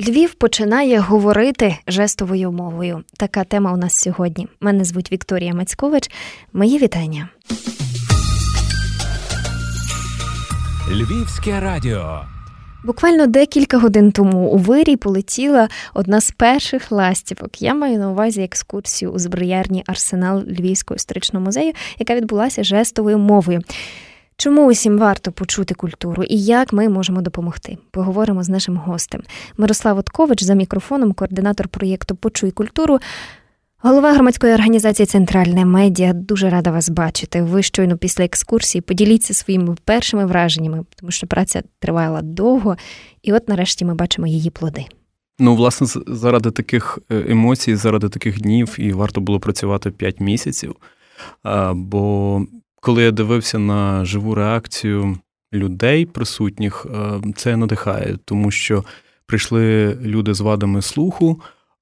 Львів починає говорити жестовою мовою. Така тема у нас сьогодні. Мене звуть Вікторія Мацькович. Мої вітання. Львівське радіо. Буквально декілька годин тому у вирій полетіла одна з перших ластівок. Я маю на увазі екскурсію у зброярні арсенал Львівського історичного музею, яка відбулася жестовою мовою. Чому усім варто почути культуру і як ми можемо допомогти? Поговоримо з нашим гостем. Мирослав Откович за мікрофоном, координатор проєкту Почуй культуру. Голова громадської організації Центральне медіа дуже рада вас бачити. Ви щойно після екскурсії поділіться своїми першими враженнями, тому що праця тривала довго, і от нарешті ми бачимо її плоди. Ну, власне, заради таких е, емоцій, заради таких днів, і варто було працювати 5 місяців. Бо коли я дивився на живу реакцію людей присутніх, е, це надихає, тому що прийшли люди з вадами слуху,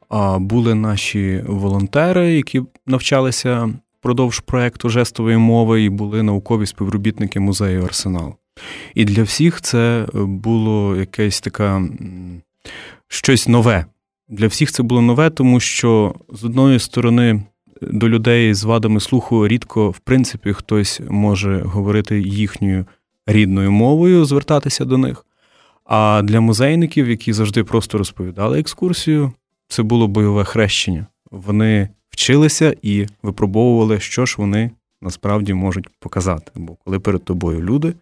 а були наші волонтери, які навчалися впродовж проекту жестової мови, і були наукові співробітники музею Арсенал. І для всіх це було якесь таке щось нове. Для всіх це було нове, тому що з одної сторони до людей з вадами слуху рідко, в принципі, хтось може говорити їхньою рідною мовою, звертатися до них. А для музейників, які завжди просто розповідали екскурсію, це було бойове хрещення. Вони вчилися і випробовували, що ж вони насправді можуть показати. Бо коли перед тобою люди,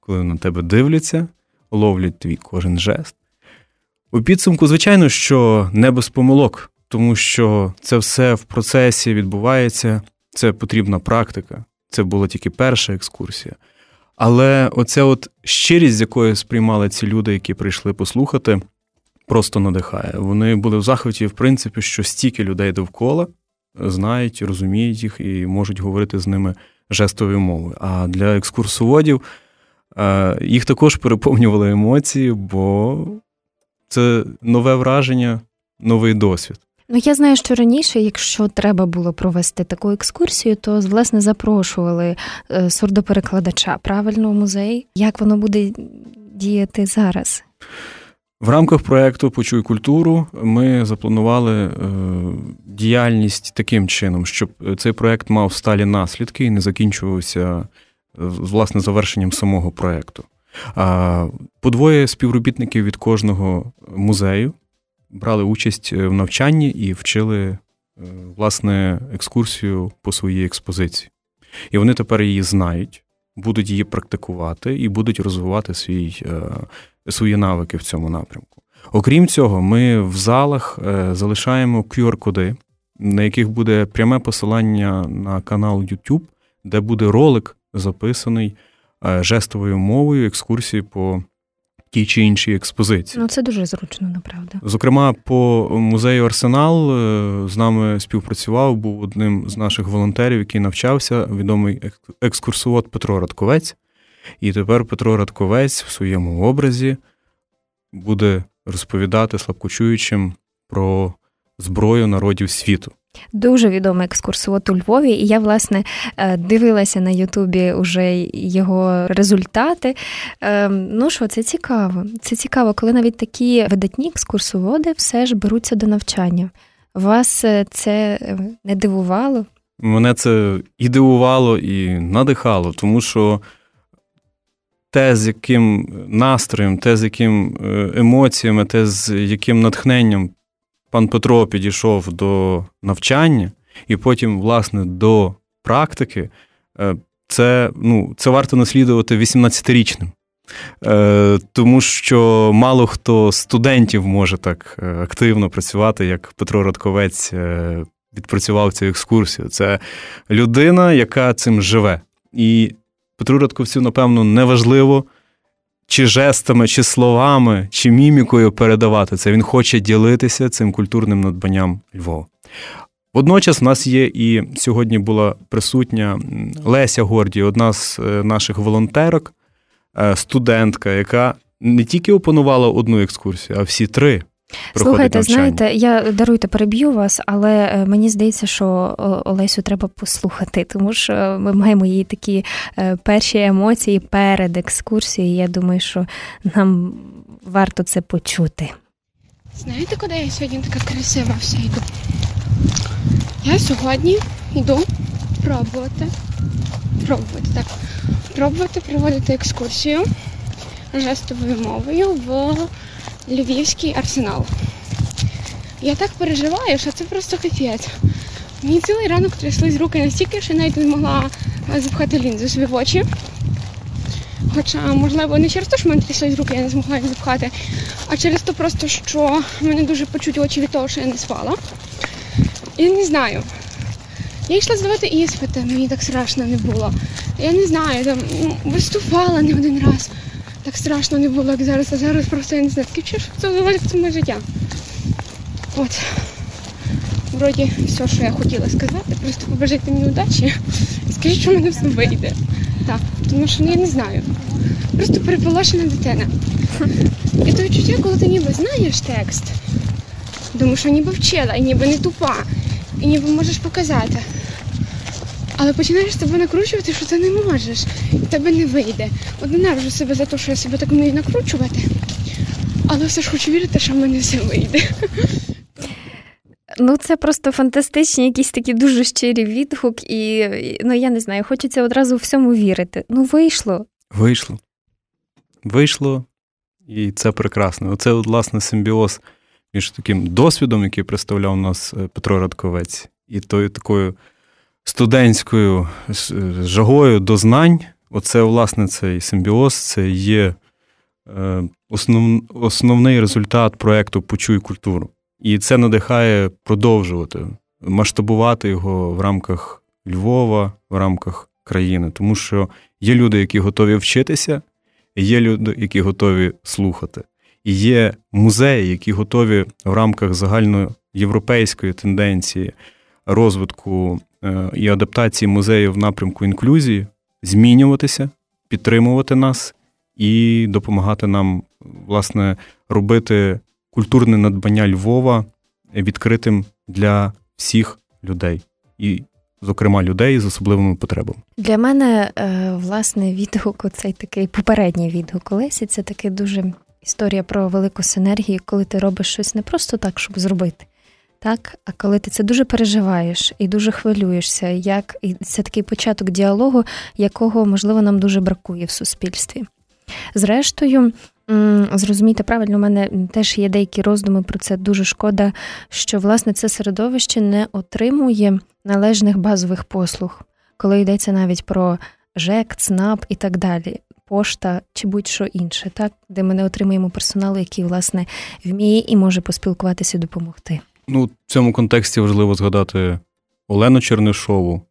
коли на тебе дивляться, ловлять твій кожен жест. У підсумку, звичайно, що не без помилок тому що це все в процесі відбувається, це потрібна практика. Це була тільки перша екскурсія. Але оця от щирість, з якою сприймали ці люди, які прийшли послухати, просто надихає. Вони були в захваті, в принципі, що стільки людей довкола знають, розуміють їх і можуть говорити з ними жестовою мовою. А для екскурсоводів е, їх також переповнювали емоції, бо це нове враження, новий досвід. Ну, я знаю, що раніше, якщо треба було провести таку екскурсію, то власне запрошували е, сурдоперекладача правильно в музей. Як воно буде діяти зараз? В рамках проєкту Почуй культуру ми запланували е, діяльність таким чином, щоб цей проєкт мав сталі наслідки і не закінчувався е, власне завершенням самого проєкту. По двоє співробітників від кожного музею брали участь е, в навчанні і вчили е, власне екскурсію по своїй експозиції. І вони тепер її знають, будуть її практикувати і будуть розвивати свій, е, свої навики в цьому напрямку. Окрім цього, ми в залах залишаємо QR-коди, на яких буде пряме посилання на канал YouTube, де буде ролик записаний жестовою мовою екскурсії по тій чи іншій експозиції. Ну це дуже зручно, направда. Зокрема, по музею Арсенал е, з нами співпрацював, був одним з наших волонтерів, який навчався, відомий екскурсовод Петро Радковець. І тепер Петро Радковець в своєму образі буде розповідати слабкочуючим про зброю народів світу. Дуже відомий екскурсовод у Львові, і я, власне, е, дивилася на Ютубі уже його результати. Ем, ну що, це цікаво. Це цікаво, коли навіть такі видатні екскурсоводи все ж беруться до навчання. Вас е, це е, не дивувало? Мене це і дивувало, і надихало, тому що те, з яким настроєм, те, з яким емоціями, те, з яким натхненням пан Петро підійшов до навчання і потім, власне, до практики, е, це ну, це варто наслідувати 18-річним. Е, тому що мало хто студентів може так е, активно працювати, як Петро Радковець відпрацював цю екскурсію. Це людина, яка цим живе. І Петру Радковцю, напевно, неважливо, чи жестами, чи словами, чи мімікою передавати це. Він хоче ділитися цим культурним надбанням Львова. Водночас в нас є і сьогодні була присутня Леся Гордій, одна з е, наших волонтерок, е, студентка, яка не тільки опанувала одну екскурсію, а всі три. Слухайте, знаєте, я даруйте, переб'ю вас, але е, мені здається, що Олесю треба послухати, тому що ми маємо її такі е, перші емоції перед екскурсією. Я думаю, що нам варто це почути. Знаєте, куди я сьогодні така красива вся йду? Я сьогодні йду пробувати. Пробувати, так. Пробувати проводити екскурсію жестовою мовою в Львівський арсенал. Я так переживаю, що це просто капець. Мені цілий ранок тряслись руки настільки, що я навіть не могла запхати лінзу собі в очі. Хоча, можливо, не через те, що мене тряслись руки, я не змогла їх запхати, а через те просто, що мене дуже почуті очі від того, що я не спала. Я не знаю. Я йшла здавати іспити, мені так страшно не було. Я не знаю, там ну, виступала не один раз. Так страшно не було, як зараз, а зараз просто я не знаю, таке що це залежить це моє життя. От. Вроді все, що я хотіла сказати, просто побажайте мені удачі і скажіть, що в мене все вийде. Так, тому що ну, я не знаю. Просто переполошена дитина. І то відчуття, коли ти ніби знаєш текст, думаю, що ніби вчила, і ніби не тупа, і ніби можеш показати. Але починаєш себе накручувати, що ти не можеш, і тебе не вийде. От ненавижу себе за те, що я себе так вмію накручувати, але все ж хочу вірити, що в мене все вийде. Ну, це просто фантастичні, якісь такі дуже щирі відгук, і ну я не знаю, хочеться одразу всьому вірити. Ну, вийшло. Вийшло. Вийшло, і це прекрасно. Оце, власне, симбіоз між таким досвідом, який представляв у нас е, Петро Радковець, і тою такою студентською жагою до знань. Оце, власне, цей симбіоз, це є е, основ, основний результат проєкту Почуй культуру. І це надихає продовжувати, масштабувати його в рамках Львова, в рамках країни. Тому що є люди, які готові вчитися, є люди, які готові слухати. І є музеї, які готові в рамках загальноєвропейської тенденції розвитку е, і адаптації музеїв в напрямку інклюзії змінюватися, підтримувати нас і допомагати нам, власне, робити культурне надбання Львова відкритим для всіх людей, і, зокрема, людей з особливими потребами. Для мене е, власне відгук, оцей такий попередній відгук Олесі, це таке дуже історія про велику синергію, коли ти робиш щось не просто так, щоб зробити. Так, а коли ти це дуже переживаєш і дуже хвилюєшся, як і це такий початок діалогу, якого можливо нам дуже бракує в суспільстві. Зрештою, Зрозумійте правильно, у мене теж є деякі роздуми про це. Дуже шкода, що власне це середовище не отримує належних базових послуг, коли йдеться навіть про ЖЕК, ЦНАП і так далі, пошта чи будь-що інше, так де ми не отримуємо персоналу, який власне вміє і може поспілкуватися і допомогти. Ну в цьому контексті важливо згадати Олену Чернишову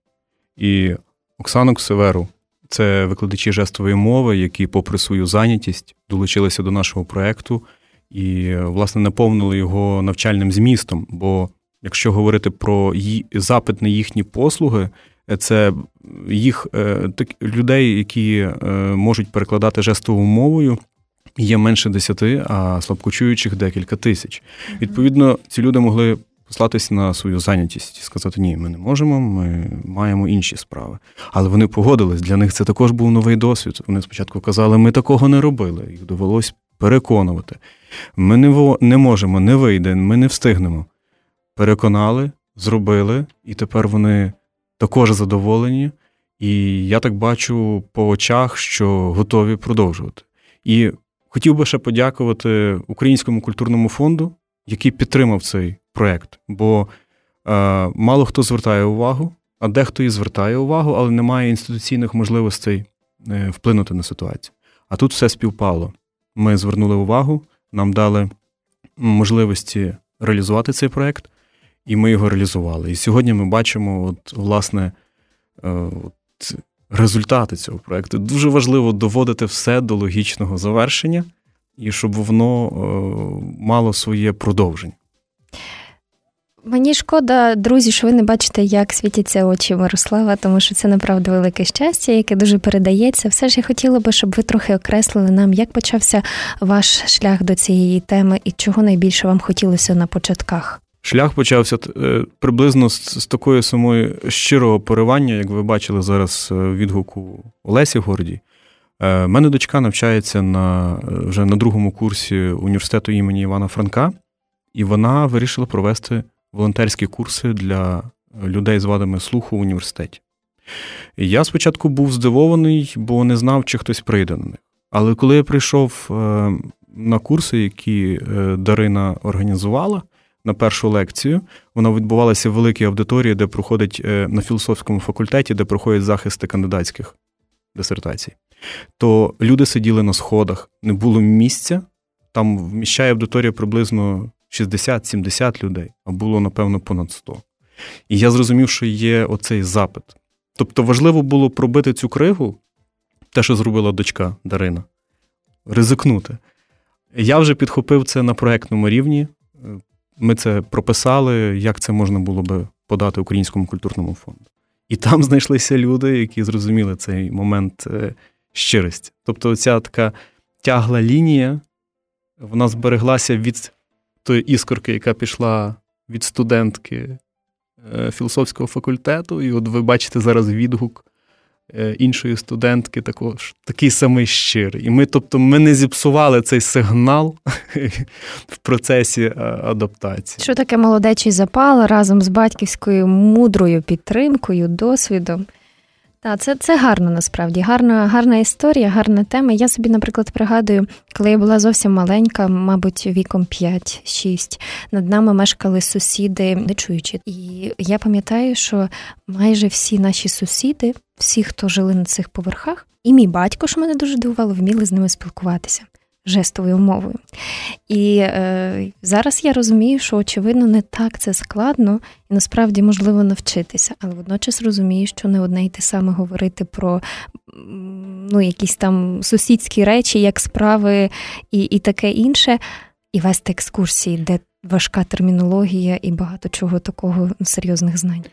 і Оксану Ксеверу. Це викладачі жестової мови, які, попри свою зайнятість, долучилися до нашого проєкту і, власне, наповнили його навчальним змістом. Бо якщо говорити про запит на їхні послуги, це їх е, так, людей, які е, можуть перекладати жестовою мовою. Є менше десяти, а слабкочуючих декілька тисяч. Відповідно, ці люди могли послатися на свою зайнятість і сказати, ні, ми не можемо, ми маємо інші справи. Але вони погодились, для них це також був новий досвід. Вони спочатку казали, ми такого не робили. Їх довелось переконувати. Ми не, не можемо, не вийде, ми не встигнемо. Переконали, зробили, і тепер вони також задоволені. І я так бачу по очах, що готові продовжувати. І хотів би ще подякувати Українському культурному фонду, який підтримав цей проєкт. Бо е, мало хто звертає увагу, а дехто і звертає увагу, але немає інституційних можливостей е, вплинути на ситуацію. А тут все співпало. Ми звернули увагу, нам дали можливості реалізувати цей проєкт, і ми його реалізували. І сьогодні ми бачимо, от, власне, е, от, результати цього проєкту. Дуже важливо доводити все до логічного завершення і щоб воно е, мало своє продовження. Мені шкода, друзі, що ви не бачите, як світяться очі Мирослава, тому що це направду велике щастя, яке дуже передається. Все ж я хотіла би, щоб ви трохи окреслили нам, як почався ваш шлях до цієї теми і чого найбільше вам хотілося на початках. Шлях почався е, приблизно з, такої самої щирого поривання, як ви бачили зараз е, відгуку Олесі Гордій. Е, мене дочка навчається на вже на другому курсі університету імені Івана Франка. і вона вирішила провести волонтерські курси для людей з вадами слуху в університеті. Я спочатку був здивований, бо не знав, чи хтось прийде на них. Але коли я прийшов е, на курси, які е, Дарина організувала на першу лекцію, вона відбувалася в великій аудиторії, де проходить е, на філософському факультеті, де проходять захисти кандидатських дисертацій, то люди сиділи на сходах, не було місця. Там вміщає аудиторія приблизно 60-70 людей, а було, напевно, понад 100. І я зрозумів, що є оцей запит. Тобто важливо було пробити цю кригу, те, що зробила дочка Дарина, ризикнути. Я вже підхопив це на проєктному рівні. Ми це прописали, як це можна було би подати Українському культурному фонду. І там знайшлися люди, які зрозуміли цей момент е, щирості. Тобто, ця така тягла лінія, вона збереглася від тої іскорки, яка пішла від студентки е, філософського факультету. І от ви бачите зараз відгук іншої студентки також такий самий щирий. І ми, тобто, ми не зіпсували цей сигнал в процесі е, адаптації. Що таке молодечий запал разом з батьківською мудрою підтримкою, досвідом? Так, це це гарно насправді, гарна гарна історія, гарна тема. Я собі, наприклад, пригадую, коли я була зовсім маленька, мабуть, віком 5-6, над нами мешкали сусіди, не чуючи. І я пам'ятаю, що майже всі наші сусіди, всі, хто жили на цих поверхах, і мій батько, що мене дуже дивувало, вміли з ними спілкуватися жестовою мовою. І е, зараз я розумію, що очевидно не так це складно і насправді можливо навчитися, але водночас розумію, що не одне й те саме говорити про ну, якісь там сусідські речі, як справи і, і таке інше, і вести екскурсії, де важка термінологія і багато чого такого серйозних знань.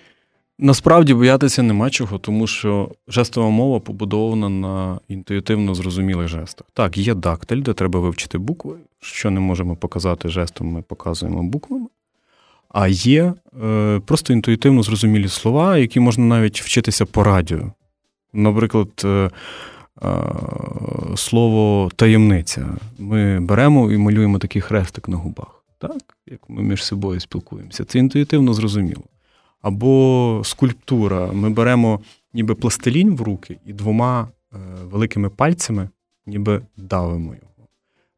Насправді боятися нема чого, тому що жестова мова побудована на інтуїтивно зрозумілих жестах. Так, є дактиль, де треба вивчити букви. Що не можемо показати жестом, ми показуємо буквами. А є е, просто інтуїтивно зрозумілі слова, які можна навіть вчитися по радіо. Наприклад, е, е, слово таємниця. Ми беремо і малюємо такий хрестик на губах, так? як ми між собою спілкуємося. Це інтуїтивно зрозуміло або скульптура. Ми беремо ніби пластилін в руки і двома е, великими пальцями ніби давимо його.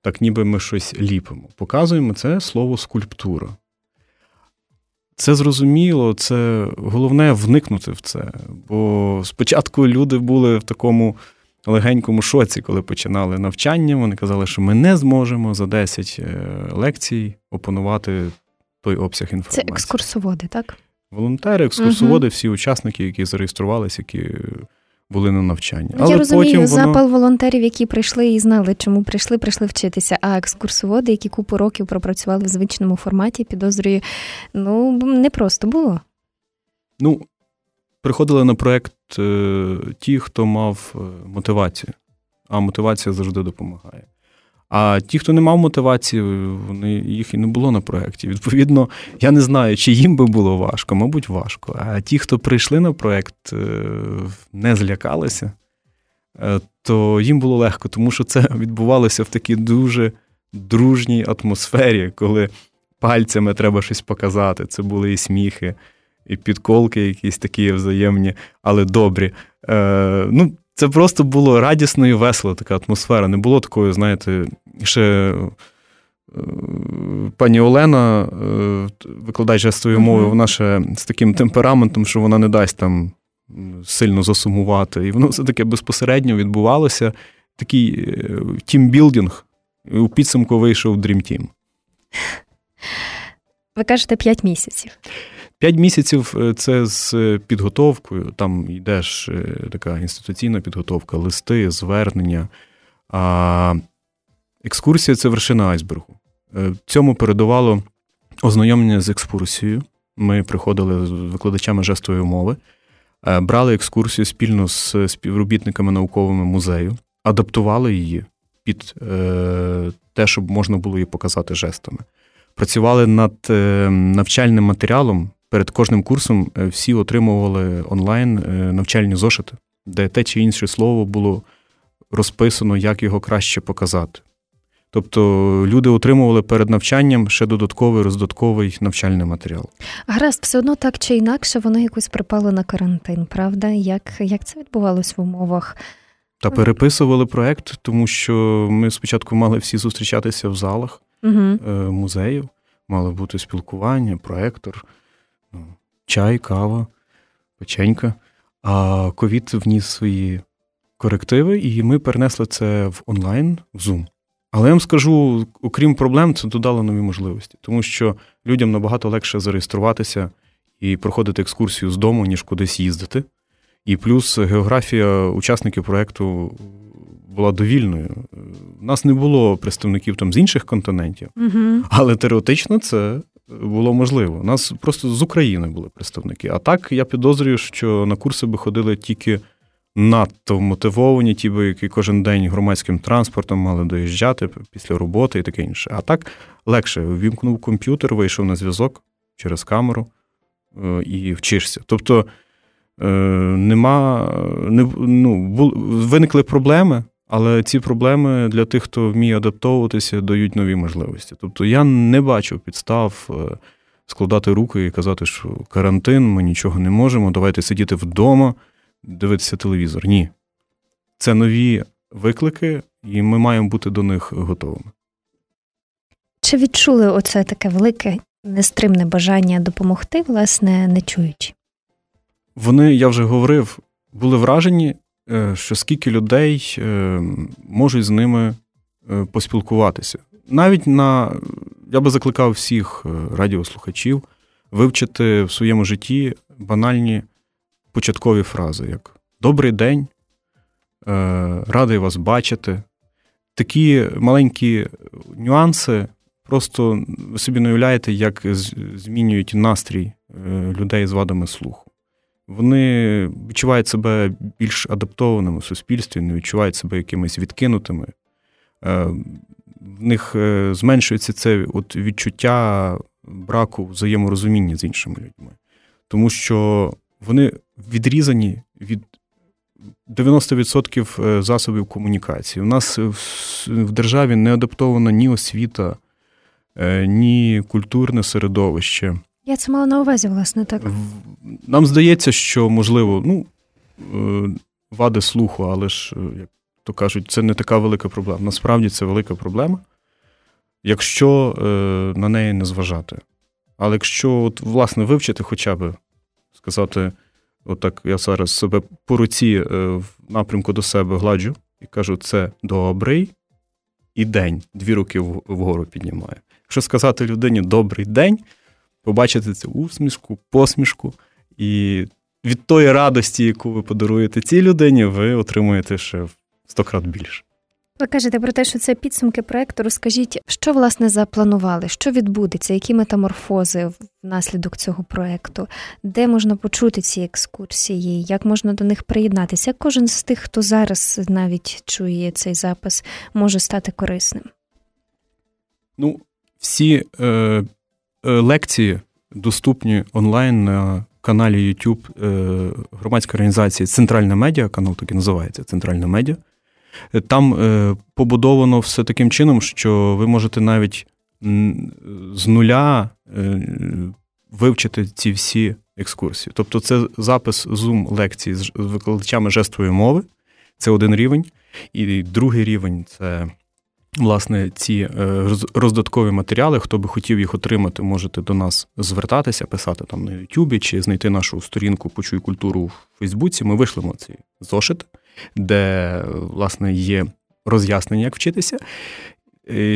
Так, ніби ми щось ліпимо. Показуємо це слово скульптура. Це зрозуміло, це головне вникнути в це. Бо спочатку люди були в такому легенькому шоці, коли починали навчання. Вони казали, що ми не зможемо за 10 е, лекцій опанувати той обсяг інформації. Це екскурсоводи, так? Волонтери, екскурсоводи, всі учасники, які зареєструвалися, які були на навчання. Але Я розумію, потім запал волонтерів, які прийшли і знали, чому прийшли, прийшли вчитися. А екскурсоводи, які купу років пропрацювали в звичному форматі, підозрюю, ну не просто було. Ну, приходили на проєкт е, ті, хто мав е, мотивацію, а мотивація завжди допомагає. А ті, хто не мав мотивації, вони їх і не було на проєкті. Відповідно, я не знаю, чи їм би було важко, мабуть, важко. А ті, хто прийшли на проєкт, е, не злякалися, е, то їм було легко, тому що це відбувалося в такій дуже дружній атмосфері, коли пальцями треба щось показати. Це були і сміхи, і підколки, якісь такі взаємні, але добрі. Е, ну, це просто було радісно і весело, така атмосфера. Не було такої, знаєте, ще е, пані Олена, е, викладач жестової мови, вона ще з таким темпераментом, що вона не дасть там сильно засумувати. І воно все таке безпосередньо відбувалося. Такий тімбілдинг. У підсумку вийшов Dream Team. Ви кажете 5 місяців. П'ять місяців е, це з підготовкою, там йде ж е, така інституційна підготовка, листи, звернення. Екскурсія це вершина айсбергу. Е, цьому передувало ознайомлення з екскурсією. Ми приходили з викладачами жестової мови, брали екскурсію спільно з співробітниками науковими музею, адаптували її під те, щоб можна було її показати жестами. Працювали над навчальним матеріалом перед кожним курсом е, всі отримували онлайн е, навчальні зошити, де те чи інше слово було розписано, як його краще показати. Тобто люди отримували перед навчанням ще додатковий роздатковий навчальний матеріал. Гаразд, все одно так чи інакше, воно якось припало на карантин, правда? Як як це відбувалось в умовах? Та переписували проект, тому що ми спочатку мали всі зустрічатися в залах угу. музеїв, мало бути спілкування, проектор, ну, чай, кава, печенька. А ковід вніс свої корективи, і ми перенесли це в онлайн, в Zoom. Але я вам скажу, окрім проблем, це додало нові можливості, тому що людям набагато легше зареєструватися і проходити екскурсію з дому, ніж кудись їздити. І плюс географія учасників проєкту була довільною. У нас не було представників там з інших континентів, угу. але теоретично це було можливо. У нас просто з України були представники. А так я підозрюю, що на курси би ходили тільки надто мотивовані, ті які кожен день громадським транспортом мали доїжджати після роботи і таке інше. А так легше вімкнув комп'ютер, вийшов на зв'язок через камеру е, і вчишся. Тобто е, нема, не, ну, виникли проблеми. Але ці проблеми для тих, хто вміє адаптовуватися, дають нові можливості. Тобто я не бачу підстав е, складати руки і казати, що карантин, ми нічого не можемо, давайте сидіти вдома, дивитися телевізор. Ні. Це нові виклики, і ми маємо бути до них готовими. Чи відчули оце таке велике нестримне бажання допомогти, власне, не чуючи? Вони, я вже говорив, були вражені, е, що скільки людей е, можуть з ними е, поспілкуватися. Навіть на я би закликав всіх радіослухачів вивчити в своєму житті банальні початкові фрази, як Добрий день, радий вас бачити. Такі маленькі нюанси, просто ви собі не уявляєте, як змінюють настрій людей з вадами слуху. Вони відчувають себе більш адаптованими в суспільстві, не відчувають себе якимись відкинутими. Е, в них е, зменшується це от відчуття браку взаєморозуміння з іншими людьми. Тому що вони відрізані від 90% е, засобів комунікації. У нас в державі не адаптована ні освіта, ні культурне середовище. Я це мала на увазі, власне, так. Нам здається, що, можливо, ну, е, вади слуху, але ж, е, як то кажуть, це не така велика проблема. Насправді це велика проблема, якщо е, на неї не зважати. Але якщо, от, власне, вивчити хоча б сказати, отак я зараз себе по руці в напрямку до себе гладжу і кажу, це добрий і день, дві руки вгору піднімаю. Якщо сказати людині добрий день побачити цю усмішку, посмішку. І від тої радості, яку ви подаруєте цій людині, ви отримуєте ще в сто крат більше. Ви кажете про те, що це підсумки проекту. Розкажіть, що власне запланували, що відбудеться, які метаморфози внаслідок цього проекту, де можна почути ці екскурсії, як можна до них приєднатися? Як кожен з тих, хто зараз навіть чує цей запис, може стати корисним? Ну, всі е, Е, лекції доступні онлайн на каналі YouTube е, громадської організації Центральна медіа, канал так і називається Центральна медіа. Е, там побудовано все таким чином, що ви можете навіть з нуля вивчити ці всі екскурсії. Тобто, це запис Zoom лекцій з викладачами жестової мови, це один рівень. І другий рівень це Власне, ці е, роздаткові матеріали, хто би хотів їх отримати, можете до нас звертатися, писати там на Ютубі чи знайти нашу сторінку Почуй культуру в Фейсбуці. Ми вишлемо цей зошит, де власне є роз'яснення, як вчитися.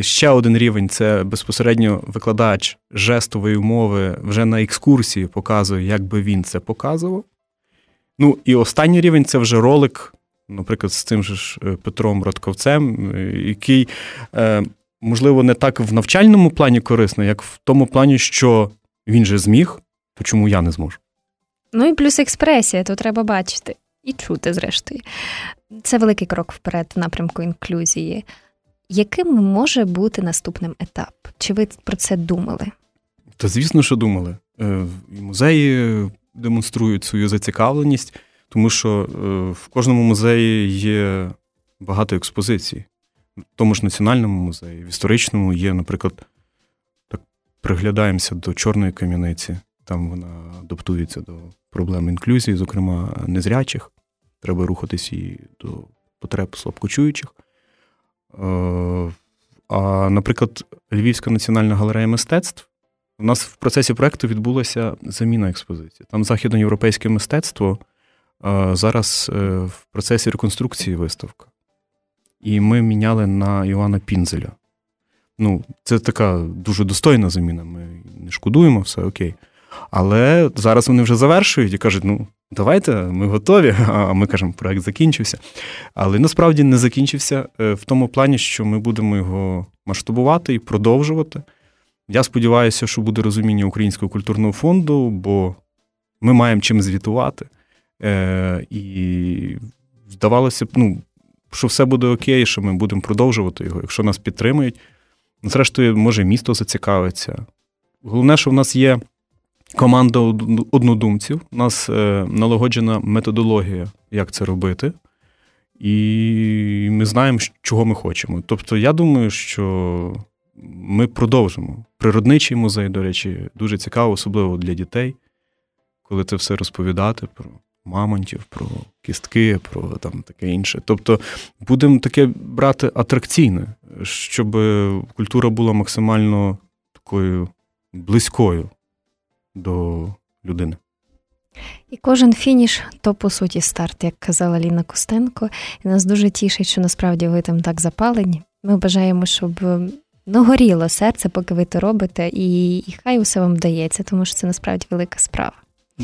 Ще один рівень це безпосередньо викладач жестової мови вже на екскурсії показує, як би він це показував. Ну і останній рівень це вже ролик наприклад, з тим же ж е, Петром Радковцем, е, який, е, можливо, не так в навчальному плані корисний, як в тому плані, що він же зміг, то чому я не зможу? Ну і плюс експресія, то треба бачити і чути, зрештою. Це великий крок вперед в напрямку інклюзії. Яким може бути наступним етап? Чи ви про це думали? Та звісно, що думали. Музеї демонструють свою зацікавленість. Тому що е, в кожному музеї є багато експозицій. В тому ж національному музеї, в історичному є, наприклад, так приглядаємося до чорної кам'яниці. Там вона адаптується до проблем інклюзії, зокрема незрячих. Треба рухатись і до потреб слабкочуючих. Е, а, наприклад, Львівська національна галерея мистецтв. У нас в процесі проєкту відбулася заміна експозиції. Там західноєвропейське мистецтво зараз е, в процесі реконструкції виставка. І ми міняли на Івана Пінзеля. Ну, це така дуже достойна заміна. Ми не шкодуємо, все окей. Але зараз вони вже завершують і кажуть: ну, давайте, ми готові. А ми кажемо, проект закінчився. Але насправді не закінчився е, в тому плані, що ми будемо його масштабувати і продовжувати. Я сподіваюся, що буде розуміння Українського культурного фонду, бо ми маємо чим звітувати. Е, І здавалося б, ну, що все буде окей, що ми будемо продовжувати його, якщо нас підтримують. Зрештою, може, місто зацікавиться. Головне, що в нас є команда однодумців, у нас е, налагоджена методологія, як це робити. І ми знаємо, чого ми хочемо. Тобто, я думаю, що ми продовжимо. Природничий музей, до речі, дуже цікаво, особливо для дітей, коли це все розповідати про мамонтів, про кістки, про там таке інше. Тобто будемо таке брати атракційне, щоб культура була максимально такою близькою до людини. І кожен фініш то по суті старт, як казала Ліна Костенко. І нас дуже тішить, що насправді ви там так запалені. Ми бажаємо, щоб ну, горіло серце, поки ви то робите, і, і хай усе вам вдається, тому що це насправді велика справа.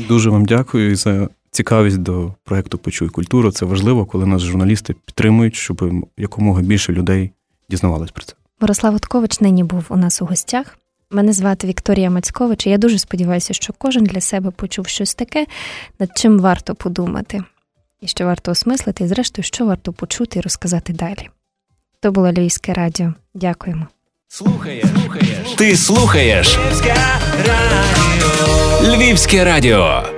Дуже вам дякую за цікавість до проекту Почуй культуру. Це важливо, коли нас журналісти підтримують, щоб якомога більше людей дізнавались про це. Мирослав Уткович нині був у нас у гостях. Мене звати Вікторія Мацькович. і Я дуже сподіваюся, що кожен для себе почув щось таке, над чим варто подумати, і що варто осмислити, і зрештою, що варто почути і розказати далі. То було Львівське радіо. Дякуємо. Слухаєш, слухаєш. Ти слухаєш Львівське радіо. Львівське радіо.